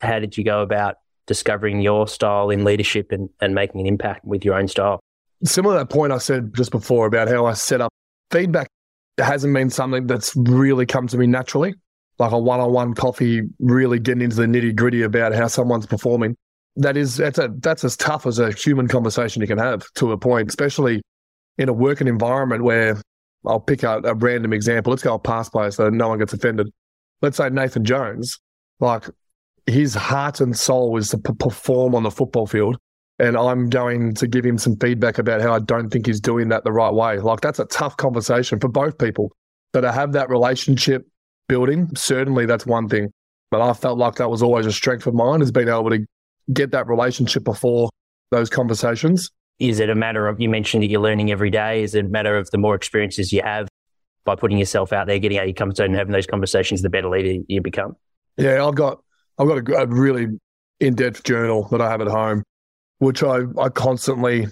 how did you go about discovering your style in leadership and, and making an impact with your own style? Similar to that point I said just before about how I set up feedback hasn't been something that's really come to me naturally. Like a one-on-one coffee, really getting into the nitty gritty about how someone's performing. That is that's a that's as tough as a human conversation you can have to a point, especially in a working environment where I'll pick out a random example. Let's go past player so no one gets offended. Let's say Nathan Jones, like his heart and soul is to p- perform on the football field. And I'm going to give him some feedback about how I don't think he's doing that the right way. Like that's a tough conversation for both people. But to have that relationship building, certainly that's one thing. But I felt like that was always a strength of mine is being able to get that relationship before those conversations. Is it a matter of, you mentioned that you're learning every day. Is it a matter of the more experiences you have by putting yourself out there, getting out of your comfort zone and having those conversations, the better leader you become? Yeah, I've got, I've got a, a really in-depth journal that I have at home, which I, I constantly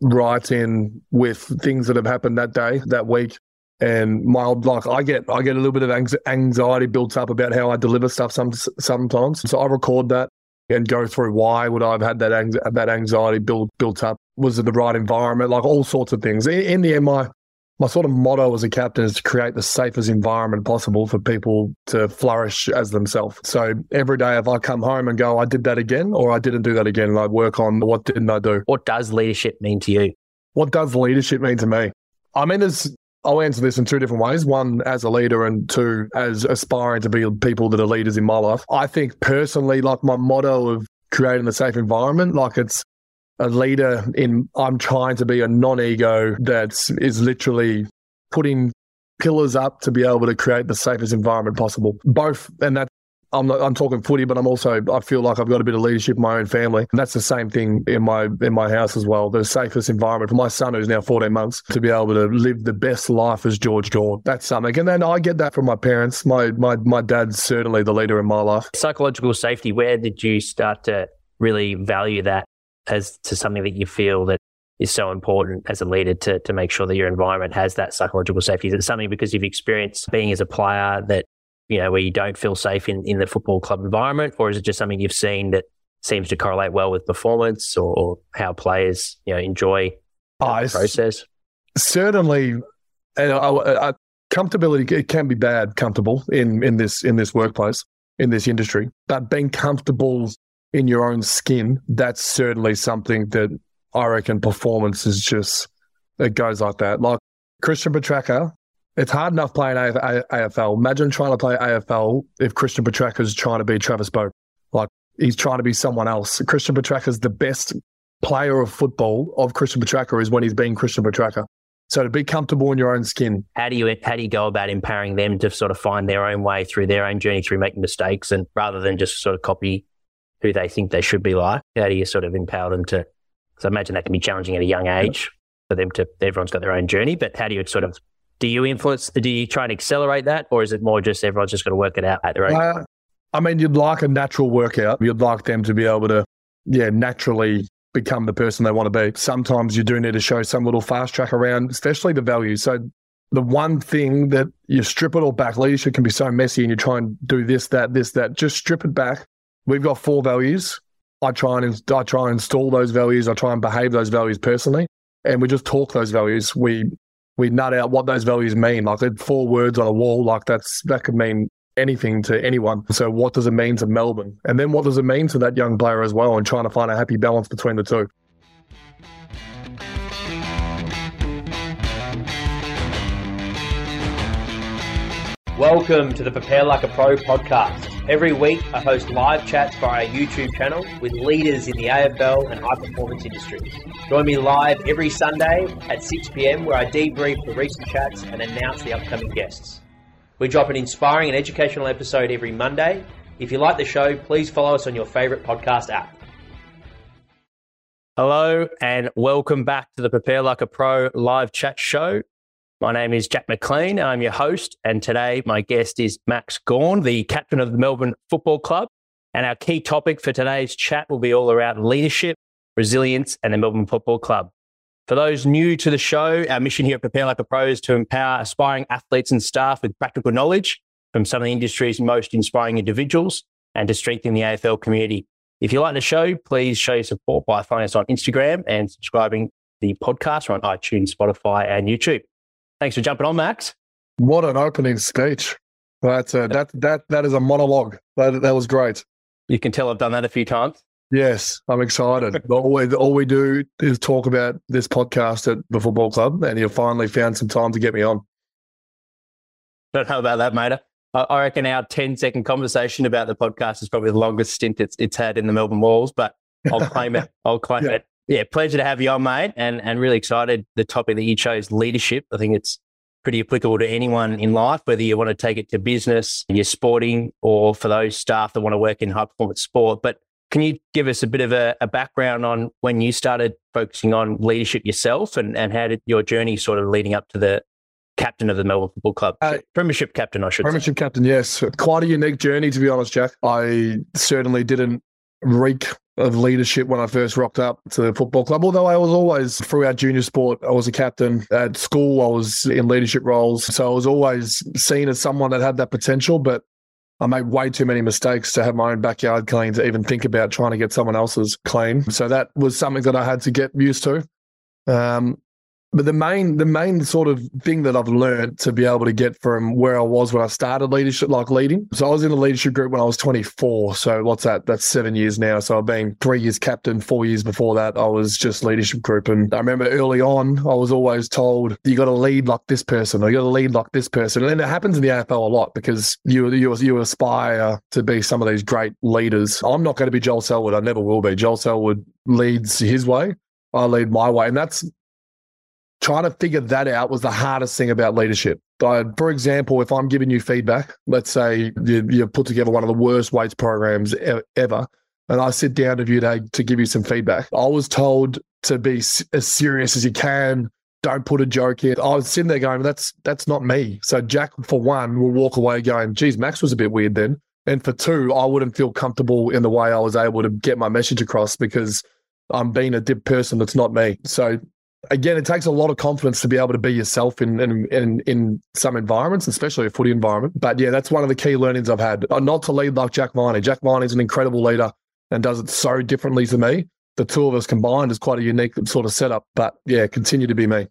write in with things that have happened that day, that week. And my like, I get I get a little bit of anxiety built up about how I deliver stuff some sometimes. So I record that and go through why would I have had that that anxiety built built up? Was it the right environment? Like all sorts of things. In, in the end, my my sort of motto as a captain is to create the safest environment possible for people to flourish as themselves. So every day, if I come home and go, I did that again, or I didn't do that again, and I work on what didn't I do. What does leadership mean to you? What does leadership mean to me? I mean, there's I'll answer this in two different ways. One, as a leader, and two, as aspiring to be people that are leaders in my life. I think personally, like my motto of creating a safe environment, like it's a leader in, I'm trying to be a non ego that is literally putting pillars up to be able to create the safest environment possible. Both, and that I'm not, I'm talking footy, but I'm also I feel like I've got a bit of leadership in my own family, and that's the same thing in my in my house as well. The safest environment for my son, who's now 14 months, to be able to live the best life as George Gawn. That's something, and then I get that from my parents. My my my dad's certainly the leader in my life. Psychological safety. Where did you start to really value that as to something that you feel that is so important as a leader to to make sure that your environment has that psychological safety? Is it something because you've experienced being as a player that you know, where you don't feel safe in, in the football club environment? Or is it just something you've seen that seems to correlate well with performance or, or how players, you know, enjoy the process? Certainly, and uh, uh, comfortability it can be bad comfortable in in this in this workplace in this industry, but being comfortable in your own skin that's certainly something that I reckon performance is just it goes like that. Like Christian Petracca it's hard enough playing AFL. Imagine trying to play AFL if Christian Petracca is trying to be Travis Boak. Like he's trying to be someone else. Christian Petracca is the best player of football of Christian Petracca is when he's being Christian Petracca. So to be comfortable in your own skin. How do you how do you go about empowering them to sort of find their own way through their own journey through making mistakes and rather than just sort of copy who they think they should be like? How do you sort of empower them to? So I imagine that can be challenging at a young age for them to. Everyone's got their own journey, but how do you sort of do you influence? Do you try and accelerate that, or is it more just everyone's just got to work it out at their own? Uh, I mean, you'd like a natural workout. You'd like them to be able to, yeah, naturally become the person they want to be. Sometimes you do need to show some little fast track around, especially the values. So the one thing We've got four values. I try and I try and install those values. I try and behave those values personally, and we just talk those values. We we nut out what those values mean. Like four words on a wall, like that's that could mean anything to anyone. So what does it mean to Melbourne? And then what does it mean to that young player as well and trying to find a happy balance between the two. Welcome to the Prepare Like a Pro podcast. Every week, I host live chats via our YouTube channel with leaders in the AFL and high performance industries. Join me live every Sunday at 6 pm, where I debrief the recent chats and announce the upcoming guests. We drop an inspiring and educational episode every Monday. If you like the show, please follow us on your favorite podcast app. Hello, and welcome back to the Prepare Like a Pro live chat show. My name is Jack McLean. I'm your host. And today my guest is Max Gawn, the captain of the Melbourne Football Club. And our key topic for today's chat will be all around leadership, resilience, and the Melbourne Football Club. For those new to the show, our mission here at Prepare Like a Pro is to empower aspiring athletes and staff with practical knowledge from some of the industry's most inspiring individuals. and to strengthen the AFL community. If you like the show, please show your support by following us on Instagram and subscribing the podcast or on iTunes, Spotify, and YouTube. Thanks for jumping on, Max. What an opening speech. That's a, uh, that that that is a monologue. That that was great. You can tell I've done that a few times. Yes, I'm excited. all, we, all we do is talk about this podcast at the football club, and you finally found some time to get me on. Don't know about that, mate. I reckon our 10 second conversation about the podcast is probably the longest stint it's, it's had in the Melbourne walls, but I'll claim it. I'll claim yeah. it. Yeah, pleasure to have you on, mate, and, and really excited. The topic that you chose, leadership. I think it's pretty applicable to anyone in life, whether you want to take it to business, you're sporting, or for those staff that want to work in high performance sport. But can you give us a bit of a, a, background on when you started focusing on leadership yourself and, and how did your journey sort of leading up to the captain of the Melbourne Football Club? Uh, premiership captain, I should Premiership say. captain, yes. Quite a unique journey, to be honest, Jack. I certainly didn't reek of leadership when I first rocked up to the football club. Although I was always throughout junior sport, I was a captain. At school, I was in leadership roles. So I was always seen as someone that had that potential, but I made way too many mistakes to have my own backyard clean to even think about trying to get someone else's clean. So that was something that I had to get used to. Um, but the main, the main sort of thing that I've learned to be able to get from where I was when I started leadership, like leading. So I was in the leadership group when I was 24. So what's that? That's seven years now. So I've been three years captain, four years before that. I was just leadership group. And I remember early on, I was always told, you got to lead like this person or you got to lead like this person. And it happens in the AFL a lot because you, you, you aspire to be some of these great leaders. I'm not going to be Joel Selwood. I never will be. Joel Selwood leads his way. I lead my way. And that's trying to figure that out was the hardest thing about leadership. for example, if I'm giving you feedback, let's say you, have put together one of the worst weights programs ever, and I sit down with you to, to give you some feedback. I was told to be as serious as you can. Don't put a joke in. I was sitting there going, "That's that's not me." So Jack, for one, will walk away going, "Geez, Max was a bit weird then." And for two, I wouldn't feel comfortable in the way I was able to get my message across because I'm being a dip person that's not me. So again, it takes a lot of confidence to be able to be yourself in in in, in some environments, especially a footy environment. But yeah, that's one of the key learnings I've had. Uh, not to lead like Jack Viney. Jack Viney is an incredible leader and does it so differently to me. The two of us combined is quite a unique sort of setup. But yeah, continue to be me.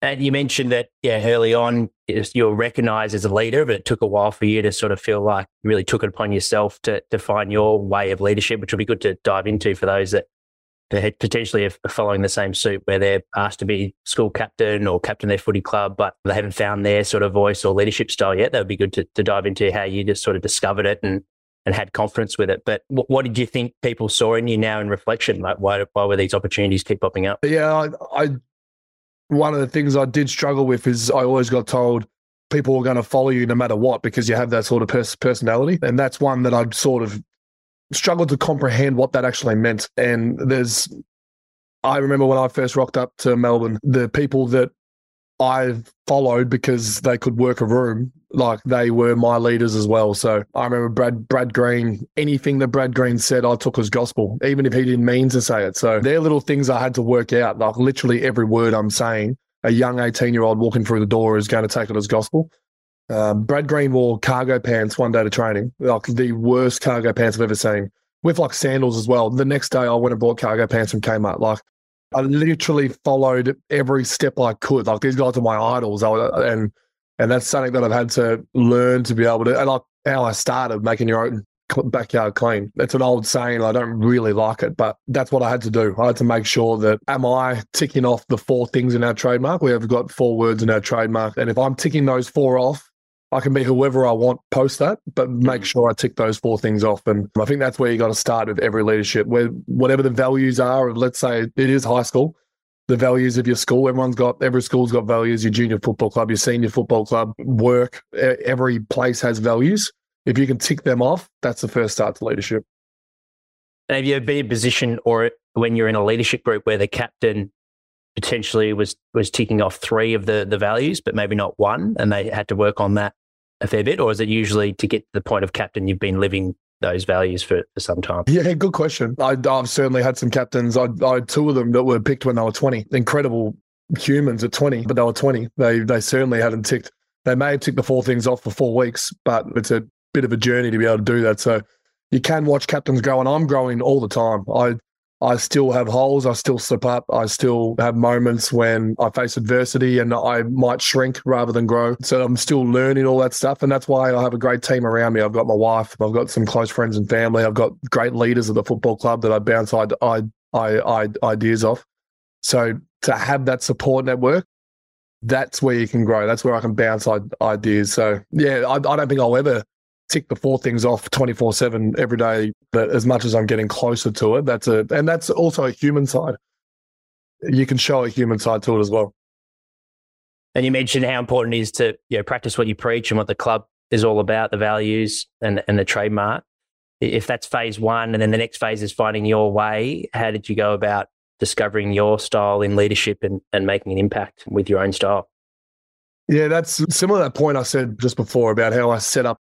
And you mentioned that, yeah, early on you're recognized as a leader, but it took a while for you to sort of feel like you really took it upon yourself to, to find your way of leadership, which will be good to dive into for those that potentially are following the same suit where they're asked to be school captain or captain their footy club, but they haven't found their sort of voice or leadership style yet. That would be good to, to dive into how you just sort of discovered it and, and had confidence with it. But what, what did you think people saw in you now in reflection? Like, why, why were these opportunities keep popping up? Yeah, I, I one of the things I did struggle with is I always got told people are going to follow you no matter what because you have that sort of pers- personality. And that's one that I'd sort of struggled to comprehend what that actually meant. And there's, I remember when I first rocked up to Melbourne, the people that I followed because they could work a room, like they were my leaders as well. So I remember Brad Brad Green, anything that Brad Green said, I took as gospel, even if he didn't mean to say it. So they're little things I had to work out. Like literally every word I'm saying, a young 18 year old walking through the door is going to take it as gospel. Um, Brad Green wore cargo pants one day to training, like the worst cargo pants I've ever seen, with like sandals as well. The next day, I went and bought cargo pants from Kmart. Like, I literally followed every step I could. Like, these guys are my idols, and and that's something that I've had to learn to be able to. And like how I started making your own backyard clean. It's an old saying. I don't really like it, but that's what I had to do. I had to make sure that am I ticking off the four things in our trademark? We have got four words in our trademark, and if I'm ticking those four off, I can be whoever I want post that, but make mm-hmm. sure I tick those four things off. And I think that's where you got to start with every leadership, where whatever the values are, let's say it is high school, the values of your school. Everyone's got, every school's got values, your junior football club, your senior football club, work, every place has values. If you can tick them off, that's the first start to leadership. And have you been in a position or when you're in a leadership group where the captain potentially was was ticking off three of the the values, but maybe not one, and they had to work on that a fair bit, or is it usually to get to the point of captain you've been living those values for, for some time? Yeah, good question. I, have certainly had some captains. I, I had two of them that were picked when they were 20. Incredible humans at 20, but they were 20. They they certainly hadn't ticked. They may have ticked the four things off for four weeks, but it's a bit of a journey to be able to do that. So you can watch captains grow, and I'm growing all the time. I I still have holes. I still slip up. I still have moments when I face adversity and I might shrink rather than grow. So I'm still learning all that stuff. And that's why I have a great team around me. I've got my wife. I've got some close friends and family. I've got great leaders of the football club that I bounce I, I, I, ideas off. So to have that support network, that's where you can grow. That's where I can bounce ideas. So yeah, I, I don't think I'll ever tick the four things off 24 7 every day. But as much as I'm getting closer to it, that's a, and that's also a human side. You can show a human side to it as well. And you mentioned how important it is to you know, practice what you preach and what the club is all about, the values and, and the trademark. If that's phase one, and then the next phase is finding your way, how did you go about discovering your style in leadership and, and making an impact with your own style? Yeah, that's similar to that point I said just before about how I set up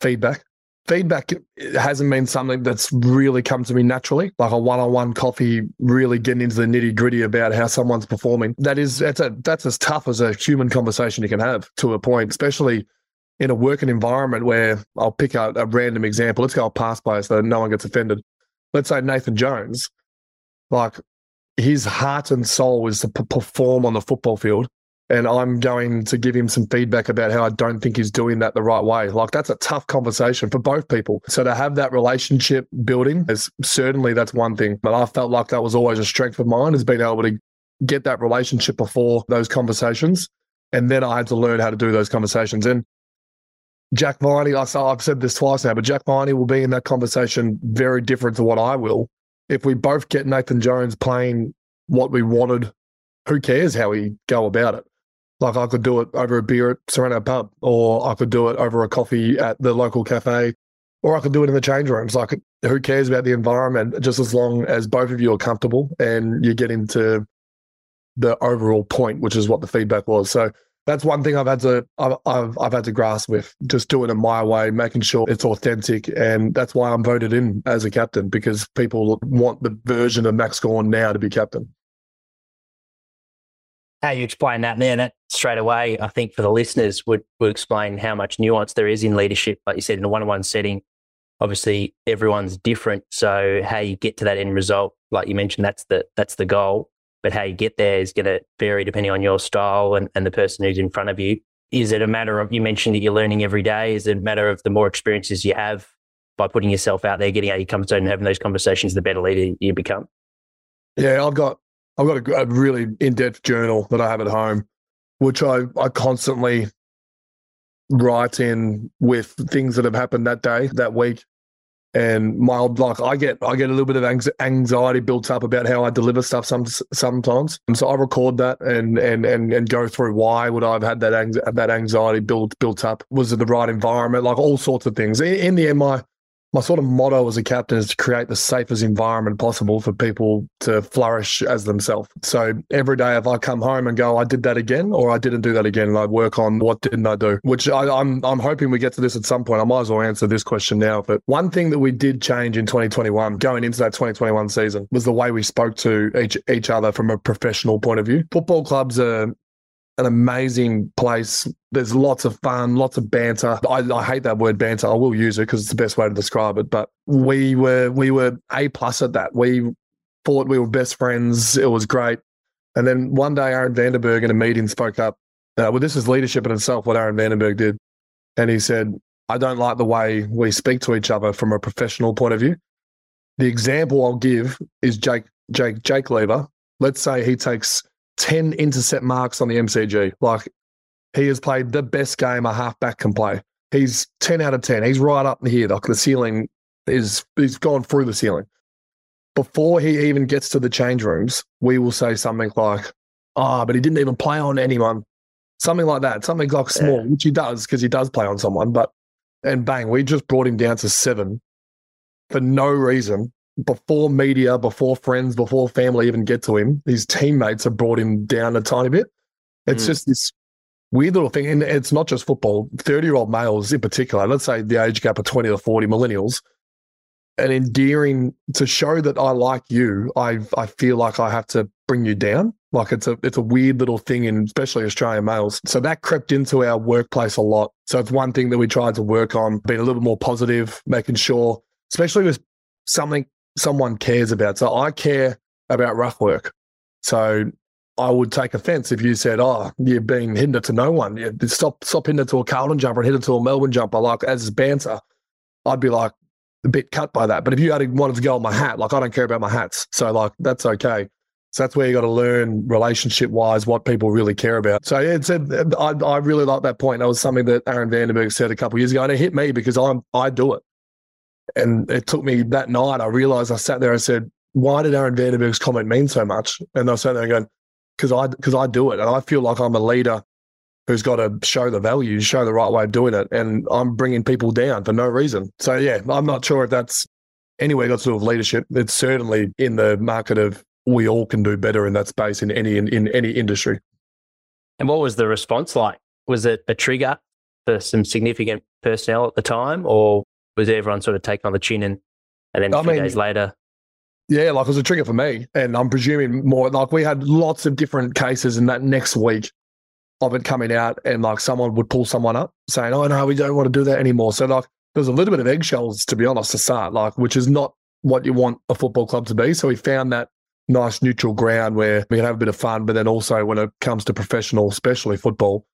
feedback. Feedback hasn't been something that's really come to me naturally, like a one-on-one coffee, really getting into the nitty-gritty about how someone's performing. That is that's a that's as tough as a human conversation you can have to a point, especially in a working environment where I'll pick out a random example. Let's go past by so no one gets offended. Let's say Nathan Jones, like his heart and soul is to p- perform on the football field and I'm going to give him some feedback about how I don't think he's doing that the right way. Like that's a tough conversation for both people. So to have that relationship building is certainly that's one thing. But I felt like that was always a strength of mine is being able to get that relationship before those conversations. And then I had to learn how to do those conversations. And Jack Viney, I've said this twice now, but Jack Viney will be in that conversation very different to what I will. If we both get Nathan Jones playing what we wanted, who cares how we go about it? Like I could do it over a beer at Sereno Pub, or I could do it over a coffee at the local cafe, or I could do it in the change rooms. Like who cares about the environment? Just as long as both of you are comfortable and you get into the overall point, which is what the feedback was. So that's one thing I've had to I've, I've, I've had to grasp with just doing it my way, making sure it's authentic, and that's why I'm voted in as a captain because people want the version of Max Gawn now to be captain how you explain that there, that straight away, I think for the listeners would, would explain how much nuance there is in leadership. Like you said, in a one-on-one setting, obviously everyone's different. So how you get to that end result, like you mentioned, that's the that's the goal. But how you get there is going to vary depending on your style and, and the person who's in front of you. Is it a matter of you mentioned that you're learning every day? Is it a matter of the more experiences you have by putting yourself out there, getting out your comfort zone and having those conversations, the better leader you become? Yeah, I've got I've got a, a really in depth journal that I have at home, which I, I constantly write in with things that have happened that day, that week. And my like, I get I get a little bit of anxiety built up about how I deliver stuff some, sometimes. And so I record that and and and and go through why would I have had that that anxiety built built up? Was it the right environment? Like all sorts of things. In, in the end, my my sort of motto as a captain is to create the safest environment possible for people to flourish as themselves. So every day, if I come home and go, I did that again, or I didn't do that again, and I work on what didn't I do, which I, I'm I'm hoping we get to this at some point. I might as well answer this question now. But one thing that we did change in 2021, going into that 2021 season, was the way we spoke to each each other from a professional point of view. Football clubs are an amazing place. There's lots of fun, lots of banter. I, I hate that word banter. I will use it because it's the best way to describe it. But we were we were a plus at that. We thought we were best friends. It was great. And then one day, Aaron Vandenberg in a meeting spoke up. Uh, well, this is leadership in itself. What Aaron Vandenberg did, and he said, "I don't like the way we speak to each other from a professional point of view." The example I'll give is Jake Jake Jake Lever. Let's say he takes 10 intercept marks on the MCG. Like he has played the best game a halfback can play. He's 10 out of 10. He's right up here. Like the ceiling is, he's gone through the ceiling. Before he even gets to the change rooms, we will say something like, ah, oh, but he didn't even play on anyone. Something like that. Something like small, yeah. which he does because he does play on someone. But, and bang, we just brought him down to seven for no reason before media, before friends, before family even get to him, his teammates have brought him down a tiny bit. It's mm. just this weird little thing. And it's not just football, 30 year old males in particular, let's say the age gap of 20 to 40 millennials, and endearing to show that I like you, I, I feel like I have to bring you down. Like it's a it's a weird little thing in especially Australian males. So that crept into our workplace a lot. So it's one thing that we tried to work on, being a little bit more positive, making sure, especially with something someone cares about. So I care about rough work. So I would take offence if you said, "Oh, you're being hindered to no one. You stop stop hindered to a Carlton jumper and it to a Melbourne jumper." Like as banter, I'd be like a bit cut by that. But if you had wanted to go on my hat, like I don't care about my hats, so like that's okay. So that's where you got to learn relationship wise what people really care about. So yeah, it's a, I, I really like that point. That was something that Aaron Vandenberg said a couple years ago, and it hit me because I'm I do it. And it took me that night. I realized I sat there and said, "Why did Aaron Vandenberg's comment mean so much?" And I was sat there going, "Because I because I do it, and I feel like I'm a leader who's got to show the values, show the right way of doing it, and I'm bringing people down for no reason." So yeah, I'm not sure if that's anywhere got to do with leadership. It's certainly in the market of we all can do better in that space in any in, in any industry. And what was the response like? Was it a trigger for some significant personnel at the time, or was everyone sort of taken on the chin and, and then a few mean, days later? Yeah, like it was a trigger for me. And I'm presuming more like we had lots of different cases in that next week of it coming out and like someone would pull someone up saying, Oh no, we don't want to do that anymore. So like there's a little bit of eggshells to be honest to start, like which is not what you want a football club to be. So we found that nice neutral ground where we can have a bit of fun, but then also when it comes to professional, especially football,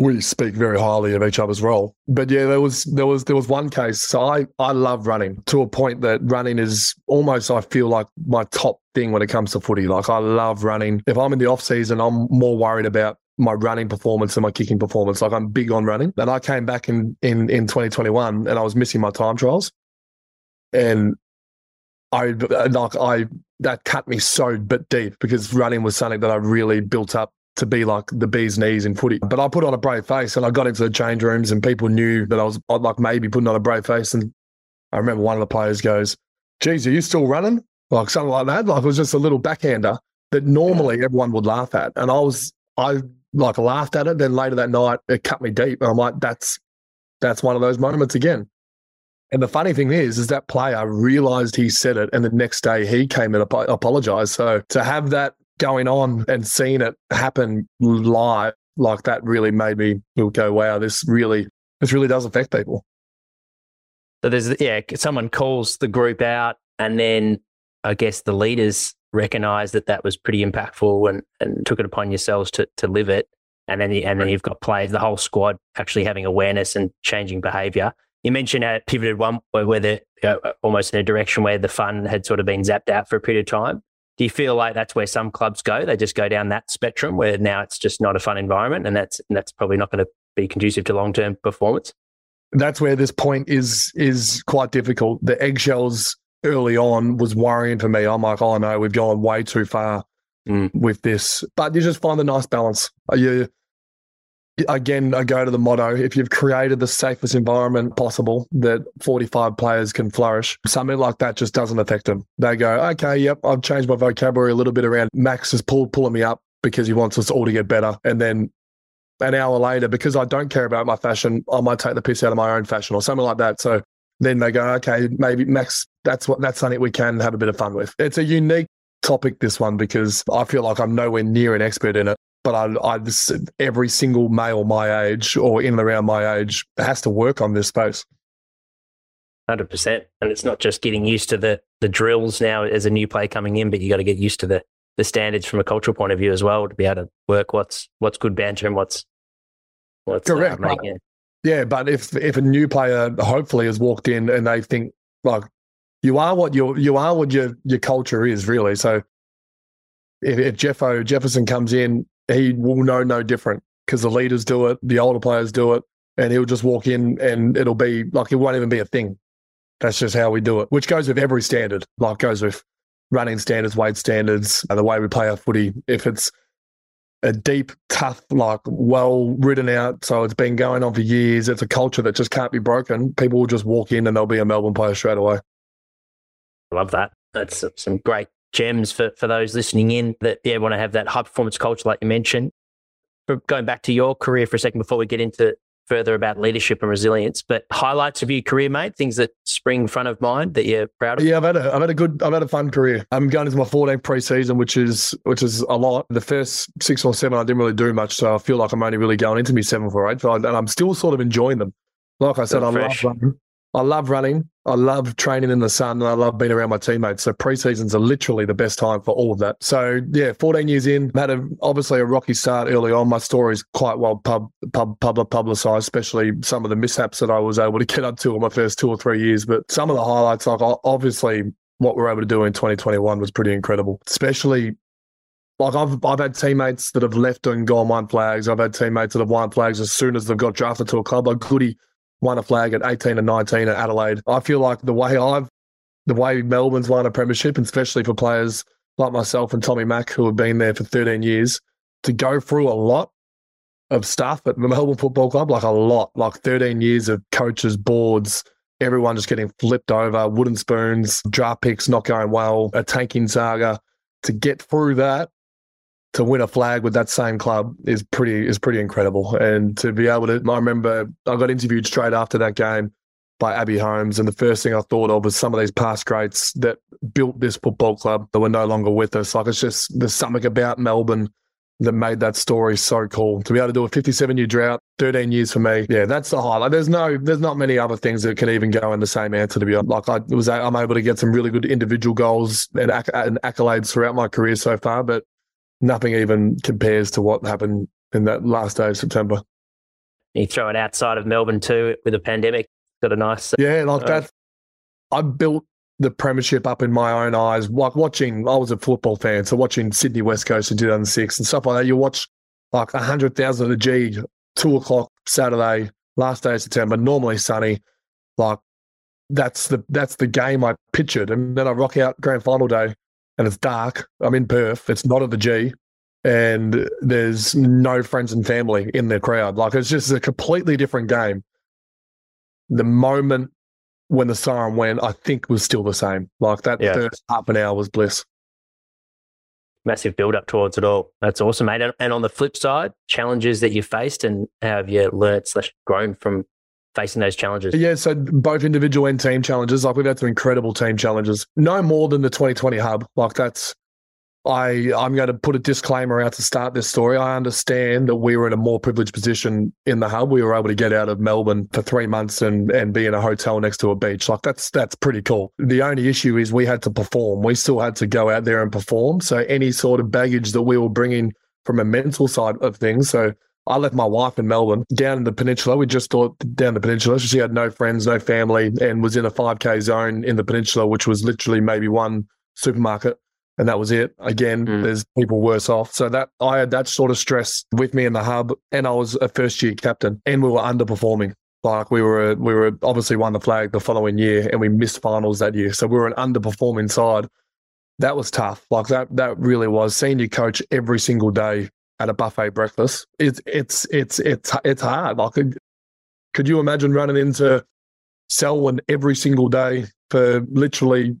we speak very highly of each other's role. But yeah, there was there was there was one case. So I I love running to a point that running is almost I feel like my top thing when it comes to footy. Like I love running. If I'm in the off season, I'm more worried about my running performance and my kicking performance. Like I'm big on running. And I came back in in in 2021 and I was missing my time trials. And I like I that cut me so bit deep because running was something that I really built up to be like the bee's knees in footy. But I put on a brave face and I got into the change rooms and people knew that I was I'd like maybe putting on a brave face. And I remember one of the players goes, geez, are you still running? Like something like that. Like it was just a little backhander that normally everyone would laugh at. And I was I like laughed at it. Then later that night it cut me deep. And I'm like, that's that's one of those moments again. And the funny thing is, is that player realized he said it, and the next day he came and ap- apologized. So to have that going on and seeing it happen live like that really made me go, "Wow, this really, this really does affect people." So there's yeah, someone calls the group out, and then I guess the leaders recognize that that was pretty impactful and, and took it upon yourselves to to live it. And then and then you've got players, the whole squad actually having awareness and changing behaviour you mentioned how it pivoted one where the uh, almost in a direction where the fun had sort of been zapped out for a period of time. Do you feel like that's where some clubs go? They just go down that spectrum where now it's just not a fun environment, and that's and that's probably not going to be conducive to long term performance. That's where this point is is quite difficult. The eggshells early on was worrying for me. I'm like, oh no, we've gone way too far mm. with this. But you just find a nice balance. You again, I go to the motto if you've created the safest environment possible that 45 players can flourish, something like that just doesn't affect them. They go, okay, yep, I've changed my vocabulary a little bit around Max is pull, pulling me up because he wants us all to get better. And then an hour later, because I don't care about my fashion, I might take the piss out of my own fashion or something like that. So then they go, okay, maybe Max, that's what that's something we can have a bit of fun with. It's a unique topic, this one, because I feel like I'm nowhere near an expert in it but I, I every single male my age or in and around my age has to work on this space. Hundred percent, and it's not just getting used to the the drills now as a new player coming in, but you got to get used to the the standards from a cultural point of view as well to be able to work what's what's good banter and what's what's uh, correct. Uh, yeah, but if if a new player hopefully has walked in and they think like you are what you you are what your your culture is really. So if, if Jeffo Jefferson comes in he will know no different because the leaders do it, the older players do it, and he'll just walk in and it'll be like it won't even be a thing. That's just how we do it, which goes with every standard, like goes with running standards, weight standards, and the way we play our footy. If it's a deep, tough, like well written out, so it's been going on for years, it's a culture that just can't be broken. People will just walk in and they'll be a Melbourne player straight away. I love that. That's some great gems for, for those listening in that yeah want to have that high performance culture like you mentioned. But going back to your career for a second before we get into further about leadership and resilience. But highlights of your career, mate, things that spring front of mind that you're proud of. Yeah, I've had a I've had a good I've had a fun career. I'm going into my 14th preseason, which is which is a lot. The first six or seven, I didn't really do much, so I feel like I'm only really going into my seventh or eighth, and I'm still sort of enjoying them. Like I said, I love running. I love running. I love training in the sun and I love being around my teammates. So pre-seasons are literally the best time for all of that. So yeah, 14 years in, had a, obviously a rocky start early on. My story is quite well pub, pub, pub, publicized, especially some of the mishaps that I was able to get up to in my first two or three years. But some of the highlights, like obviously what we are able to do in 2021 was pretty incredible, especially like I've I've had teammates that have left and gone won flags. I've had teammates that have won flags as soon as they've got drafted to a club. Like Goody won a flag at 18 and 19 at Adelaide. I feel like the way I've, the way Melbourne's won a premiership, and especially for players like myself and Tommy Mack, who have been there for 13 years, to go through a lot of stuff at the Melbourne Football Club, like a lot, like 13 years of coaches, boards, everyone just getting flipped over, wooden spoons, draft picks not going well, a tanking saga. To get through that to win a flag with that same club is pretty is pretty incredible. And to be able to, I remember I got interviewed straight after that game by Abbey Holmes, and the first thing I thought of was some of these past greats that built this football club that were no longer with us. Like it's just there's something about Melbourne that made that story so cool. To be able to do a 57 year drought, 13 years for me, yeah, that's the highlight. There's no, there's not many other things that can even go in the same answer. To be honest, like I was, I'm able to get some really good individual goals and, acc- and accolades throughout my career so far, but nothing even compares to what happened in that last day of September. You throw it outside of Melbourne too with a pandemic. Got a nice. Yeah, like uh, that. I built the premiership up in my own eyes. Like watching, I was a football fan, so watching Sydney West Coast in 2006 and stuff like that. You watch like 100,000 of the G, two o'clock Saturday, last day of September, normally sunny. Like that's the that's the game I pictured. And then I rock out grand final day and it's dark. I'm in Perth. It's not at the G, and there's no friends and family in the crowd. Like it's just a completely different game. The moment when the siren went, I think was still the same. Like that yeah. first half an hour was bliss. Massive build up towards it all. That's awesome, mate. And on the flip side, challenges that you faced and how have you learnt slash grown from facing those challenges? Yeah, so both individual and team challenges. Like we've had some incredible team challenges. No more than the 2020 hub. Like that's I I'm going to put a disclaimer out to start this story. I understand that we were in a more privileged position in the hub. We were able to get out of Melbourne for three months and and be in a hotel next to a beach. Like that's that's pretty cool. The only issue is we had to perform. We still had to go out there and perform. So any sort of baggage that we were bringing from a mental side of things. So I left my wife in Melbourne down in the peninsula. We just thought down the peninsula. She had no friends, no family, and was in a 5K zone in the peninsula, which was literally maybe one supermarket. And that was it. Again, mm. there's people worse off. So that I had that sort of stress with me in the hub, and I was a first year captain, and we were underperforming. Like we were, we were obviously won the flag the following year, and we missed finals that year. So we were an underperforming side. That was tough. Like that, that really was. Senior coach every single day at a buffet breakfast. It's it's it's it's it's hard. Like, could, could you imagine running into Selwyn every single day for literally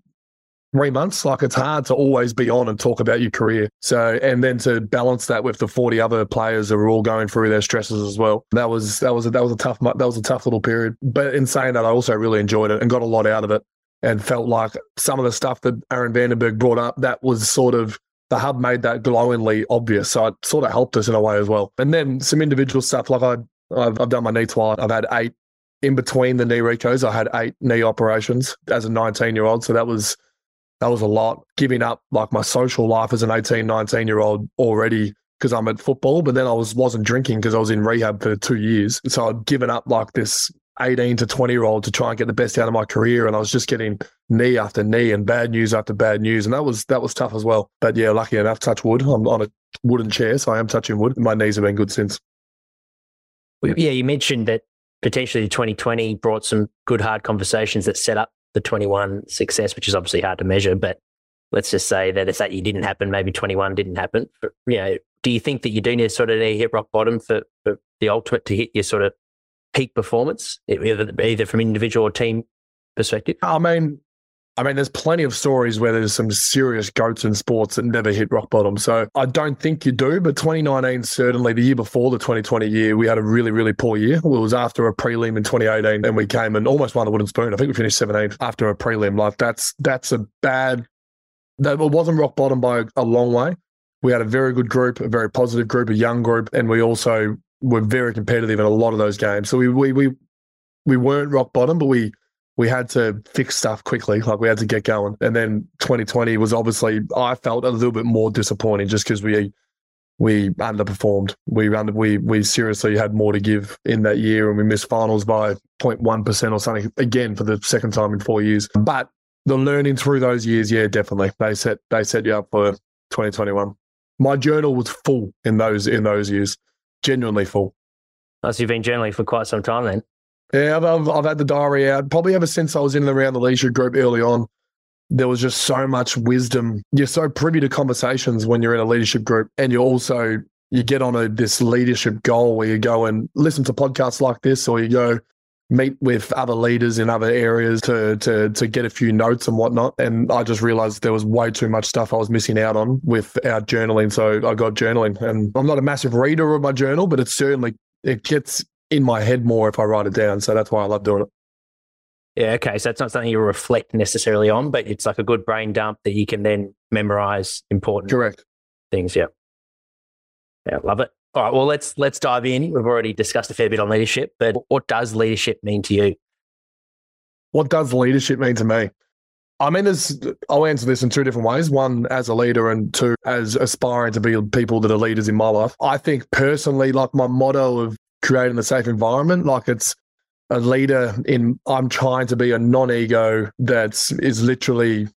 three months? Like, it's hard to always be on and talk about your career. So, and then to balance that with the forty other players that were all going through their stresses as well. That was that was a, that was a tough that was a tough little period. But in saying that, I also really enjoyed it and got a lot out of it. And felt like some of the stuff that Aaron Vandenberg brought up, that was sort of the hub made that glowingly obvious. So it sort of helped us in a way as well. And then some individual stuff like I, I've, I've done my knee twice. I've had eight in between the knee recos. I had eight knee operations as a 19 year old. So that was that was a lot. Giving up like my social life as an 18, 19 year old already because I'm at football, but then I was wasn't drinking because I was in rehab for two years. So I'd given up like this 18 to 20 year old to try and get the best out of my career. And I was just getting knee after knee and bad news after bad news. And that was, that was tough as well. But yeah, lucky enough, touch wood. I'm on a wooden chair, so I am touching wood. My knees have been good since. Yeah, you mentioned that potentially 2020 brought some good hard conversations that set up the 21 success, which is obviously hard to measure. But let's just say that if that year didn't happen, maybe 21 didn't happen. But, you know, do you think that you do need to sort of hit rock bottom for, for the ultimate to hit your sort of peak performance, either, from individual or team perspective? I mean, I mean, there's plenty of stories where there's some serious goats in sports that never hit rock bottom. So I don't think you do, but 2019, certainly the year before the 2020 year, we had a really, really poor year. It was after a prelim in 2018 and we came and almost won the wooden spoon. I think we finished 17th after a prelim. Like that's, that's a bad, that wasn't rock bottom by a long way. We had a very good group, a very positive group, a young group, and we also were very competitive in a lot of those games. So we, we, we, we weren't rock bottom, but we, we had to fix stuff quickly. Like we had to get going. And then 2020 was obviously, I felt a little bit more disappointing just because we, we underperformed. We under, we we seriously had more to give in that year, and we missed finals by 0.1 percent or something again for the second time in four years. But the learning through those years, yeah, definitely they set they set you up for 2021. My journal was full in those in those years, genuinely full. So you've been journaling for quite some time then. Yeah, I've, I've, I've had the diary out probably ever since I was in and around the leadership group early on. There was just so much wisdom. You're so privy to conversations when you're in a leadership group, and you also you get on a this leadership goal where you go and listen to podcasts like this, or you go meet with other leaders in other areas to to to get a few notes and whatnot. And I just realized there was way too much stuff I was missing out on without journaling. So I got journaling, and I'm not a massive reader of my journal, but it certainly it gets in my head more if I write it down. So that's why I love doing it. Yeah, okay. So it's not something you reflect necessarily on, but it's like a good brain dump that you can then memorize important correct things. Yeah. Yeah, love it. All right, well let's let's dive in. We've already discussed a fair bit on leadership, but what does leadership mean to you? What does leadership mean to me? I mean, there's I'll answer this in two different ways. One as a leader, and two as aspiring to be people that are leaders in my life. I think personally, like my motto of creating a safe environment. Like it's a leader in, I'm trying to be a non ego that is literally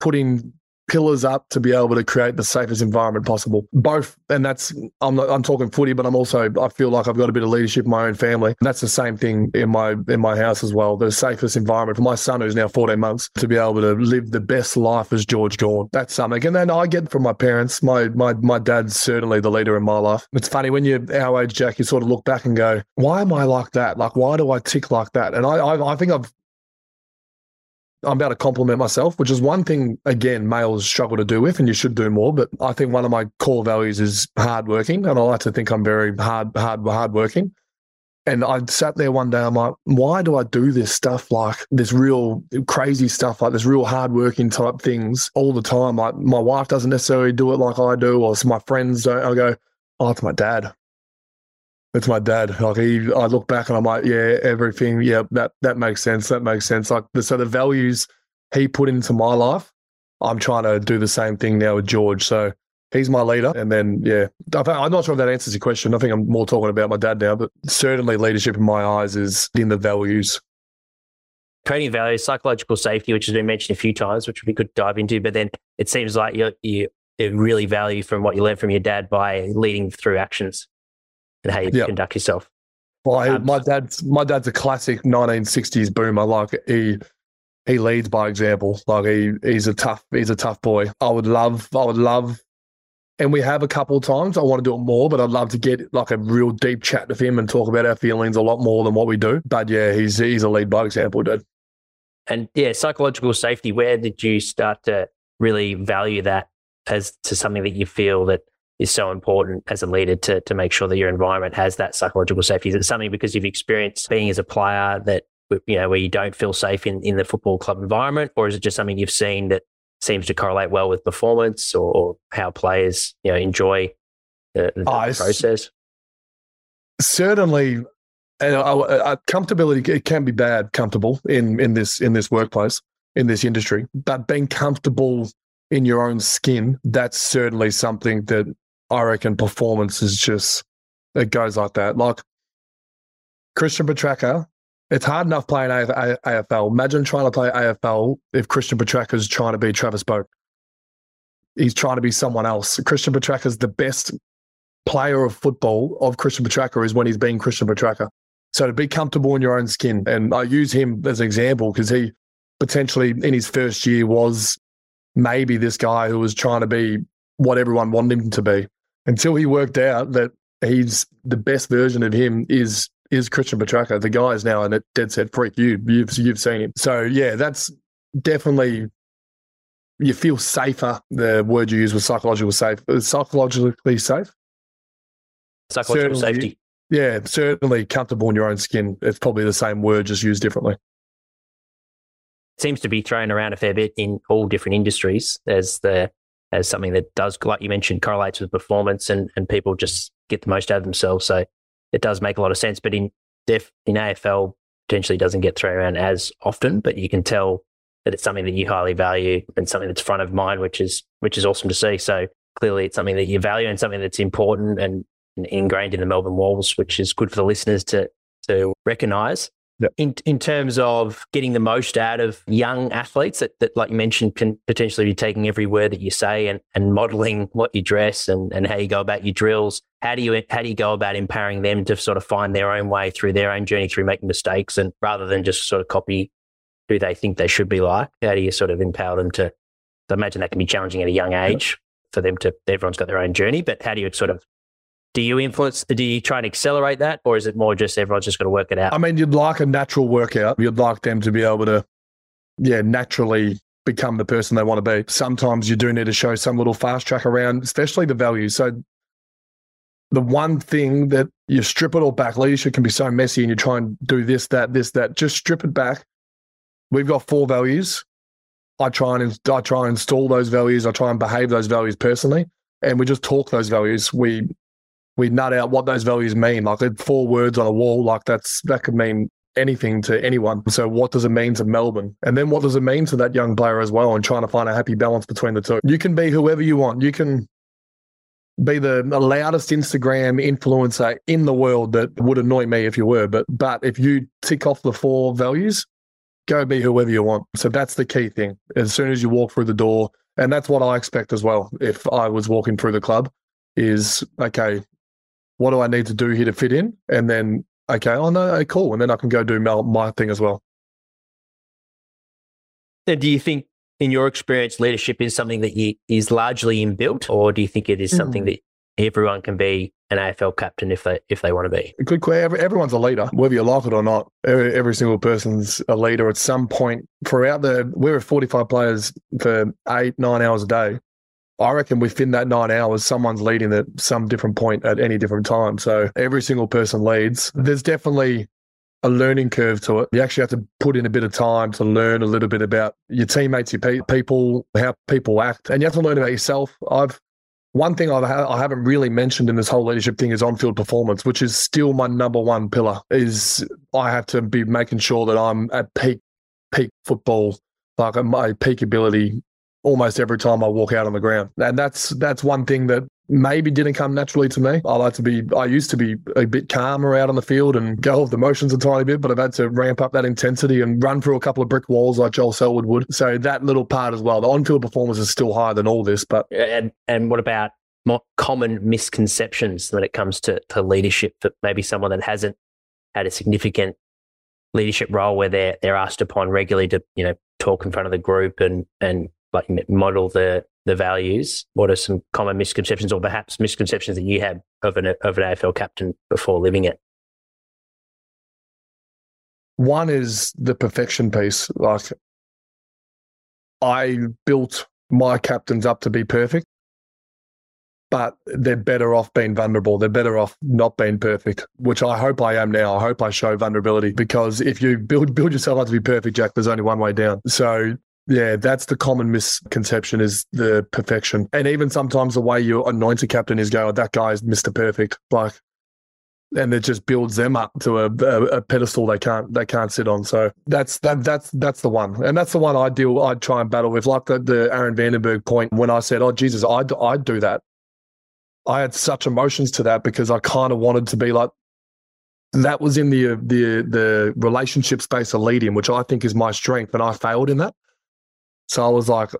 putting pillars up to be able to create the safest environment possible. Both, and that's I'm not, I'm talking footy, but I'm also I feel like I've got a bit of leadership in my own family. And that's the same thing in my in my house as well. The safest environment for my son who's now 14 months to be able to live the best life as George Gawn. That's something. And then I get from my parents. My my my dad's certainly the leader in my life. It's funny when you're our age, Jack. You sort of look back and go, "Why am I like that? Like, why do I tick like that?" And I I, I think I've I'm about to compliment myself, which is one thing, again, males struggle to do with, and you should do more. But I think one of my core values is hardworking, and I like to think I'm very hard, hard, hardworking. And I sat there one day, I'm like, why do I do this stuff like this real crazy stuff, like this real hardworking type things all the time? Like my wife doesn't necessarily do it like I do, or my friends don't. I go, oh, it's my dad. It's my dad. Like he, I look back and I'm like, yeah, everything. Yeah, that that makes sense. That makes sense. Like the, so the values he put into my life, I'm trying to do the same thing now with George. So he's my leader. And then yeah, I'm not sure if that answers your question. I think I'm more talking about my dad now, but certainly leadership in my eyes is in the values. Creating values, psychological safety, which has been mentioned a few times, which we could dive into. But then it seems like you you really value from what you learned from your dad by leading through actions and how you yep. conduct yourself. Well, um, my dad's my dad's a classic 1960s boomer. Like he he leads by example. Like he he's a tough he's a tough boy. I would love I would love, and we have a couple of times. I want to do it more, but I'd love to get like a real deep chat with him and talk about our feelings a lot more than what we do. But yeah, he's he's a lead by example, dude. And yeah, psychological safety. Where did you start to really value that as to something that you feel that is so important as a leader to, to make sure that your environment has that psychological safety? Is it something because you've experienced being as a player that, you know, where you don't feel safe in, in the football club environment? Or is it just something you've seen that seems to correlate well with performance or, or how players, you know, enjoy the, the oh, process? Certainly, uh, uh, comfortability it can be bad comfortable in in this in this workplace in this industry but being comfortable in your own skin that's certainly something that I reckon performance is just it goes like that. Like Christian Petracca, it's hard enough playing a. AFL. Imagine trying to play AFL if Christian is trying to be Travis Boak. He's trying to be someone else. Christian is the best player of football of Christian Petracca is when he's being Christian Petracca. So to be comfortable in your own skin, and I use him as an example because he potentially in his first year was maybe this guy who was trying to be what everyone wanted him to be until he worked out that he's the best version of him is is Christian Petracca. The guy is now a dead set freak. You you've you've seen him. So yeah, that's definitely you feel safer. The word you use was psychological safe. Uh, psychologically safe. Psychological certainly, safety. Yeah, certainly comfortable in your own skin. It's probably the same word, just used differently. Seems to be thrown around a fair bit in all different industries as the as something that does, like you mentioned, correlates with performance and, and people just get the most out of themselves. So it does make a lot of sense. But in def in AFL, potentially doesn't get thrown around as often, but you can tell that it's something that you highly value and something that's front of mind, which is which is awesome to see. So clearly, it's something that you value and something that's important and, ingrained in the Melbourne Walls, which is good for the listeners to to recognise. Yep. In in terms of getting the most out of young athletes that, that, like you mentioned, can potentially be taking every word that you say and, and modeling what you dress and, and how you go about your drills. How do you how do you go about empowering them to sort of find their own way through their own journey through making mistakes and rather than just sort of copy who they think they should be like? How do you sort of empower them to? I imagine that can be challenging at a young age yep. for them to. Everyone's got their own journey, but how do you sort of do you influence do you try and accelerate that or is it more just everyone's just got to work it out? I mean you'd like a natural workout. You'd like them to be able to yeah naturally become the person they want to be. Sometimes you do need to show some little fast track around especially the values so the one thing that you strip it all back leadership can be so messy and you try and do this that this that just strip it back. We've got four values. I try and i try and install those values. I try and behave those values personally and we just talk those values. We we nut out what those values mean. Like four words on a wall, like that's that could mean anything to anyone. So what does it mean to Melbourne? And then what does it mean to that young player as well? And trying to find a happy balance between the two. You can be whoever you want. You can be the, the loudest Instagram influencer in the world that would annoy me if you were. But but if you tick off the four values, go be whoever you want. So that's the key thing. As soon as you walk through the door, and that's what I expect as well. If I was walking through the club, is okay, what do I need to do here to fit in? And then, okay, oh no, cool. And then I can go do my, my thing as well. And do you think, in your experience, leadership is something that you, is largely inbuilt, or do you think it is something mm. that everyone can be an AFL captain if they if they want to be? Good question. Everyone's a leader, whether you like it or not. Every, every single person's a leader at some point throughout the. We were 45 players for eight nine hours a day. I reckon within that nine hours, someone's leading at some different point at any different time. So every single person leads. There's definitely a learning curve to it. You actually have to put in a bit of time to learn a little bit about your teammates, your pe- people, how people act, and you have to learn about yourself. I've one thing I've I haven't really mentioned in this whole leadership thing is on-field performance, which is still my number one pillar. Is I have to be making sure that I'm at peak peak football, like at my peak ability almost every time I walk out on the ground. And that's that's one thing that maybe didn't come naturally to me. I like to be I used to be a bit calmer out on the field and go off the motions a tiny bit, but I've had to ramp up that intensity and run through a couple of brick walls like Joel Selwood would. So that little part as well. The on-field performance is still higher than all this, but and and what about more common misconceptions when it comes to, to leadership for maybe someone that hasn't had a significant leadership role where they're they're asked upon regularly to, you know, talk in front of the group and and like model the the values? What are some common misconceptions, or perhaps misconceptions that you had of an of an AFL captain before living it? One is the perfection piece. Like I built my captains up to be perfect, but they're better off being vulnerable. They're better off not being perfect, which I hope I am now. I hope I show vulnerability because if you build build yourself up to be perfect, Jack, there's only one way down. So yeah, that's the common misconception is the perfection. And even sometimes the way you anoint a captain is go, oh, that guy is Mr. Perfect. Like, and it just builds them up to a, a, a, pedestal they can't they can't sit on. So that's that that's that's the one, and that's the one I deal I try and battle with. Like the, the Aaron Vandenberg point when I said, "Oh Jesus, I'd I'd do that." I had such emotions to that because I kind of wanted to be like that was in the the the relationship space of leading, which I think is my strength, and I failed in that. So I was like